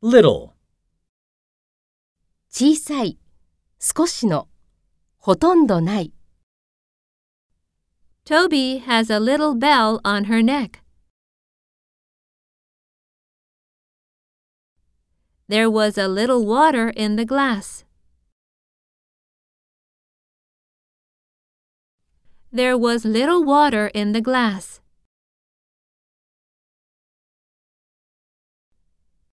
little, 小さい、少しの、ほとんどない。Toby has a little bell on her neck. There was a little water in the glass. There was little water in the glass.